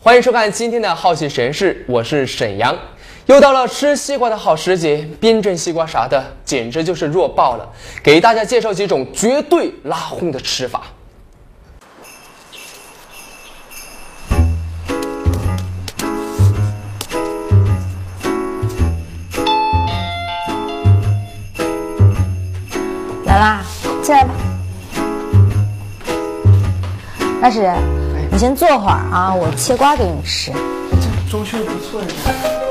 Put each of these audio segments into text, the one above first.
欢迎收看今天的好奇实验室，我是沈阳。又到了吃西瓜的好时节，冰镇西瓜啥的简直就是弱爆了。给大家介绍几种绝对拉轰的吃法。来啦，进来吧。大使，你先坐会儿啊，我切瓜给你吃。这装修不错呀。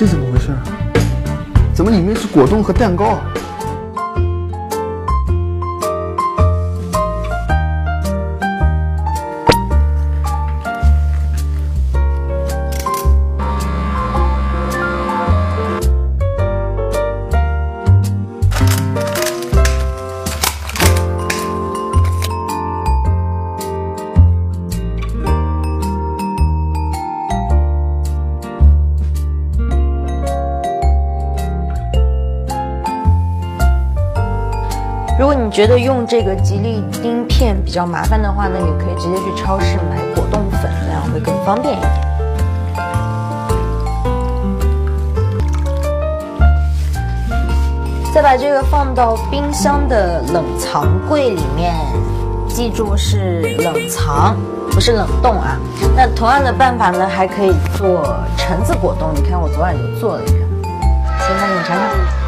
这怎么回事？怎么里面是果冻和蛋糕？如果你觉得用这个吉利丁片比较麻烦的话呢，你可以直接去超市买果冻粉，那样会更方便一点。再把这个放到冰箱的冷藏柜里面，记住是冷藏，不是冷冻啊。那同样的办法呢，还可以做橙子果冻。你看我昨晚就做了一个，现在你尝尝。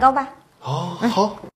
糕吧。哦，好。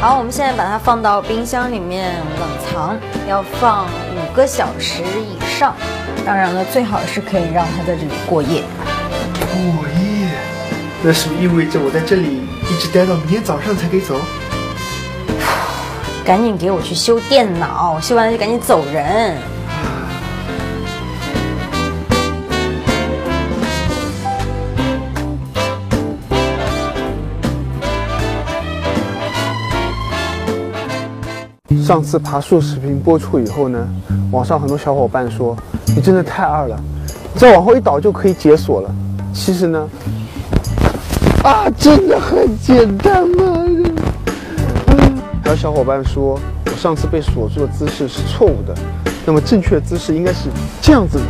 好，我们现在把它放到冰箱里面冷藏，要放五个小时以上。当然了，最好是可以让它在这里过夜。过夜，那是不是意味着我在这里一直待到明天早上才可以走？赶紧给我去修电脑，修完了就赶紧走人。上次爬树视频播出以后呢，网上很多小伙伴说你真的太二了，再往后一倒就可以解锁了。其实呢，啊，真的很简单嘛。还有小伙伴说我上次被锁住的姿势是错误的，那么正确的姿势应该是这样子的。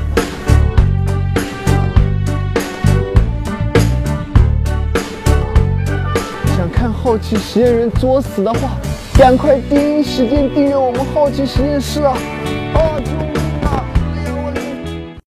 想看好奇实验人作死的话，赶快第一时间订阅我们好奇实验室啊！啊，救命！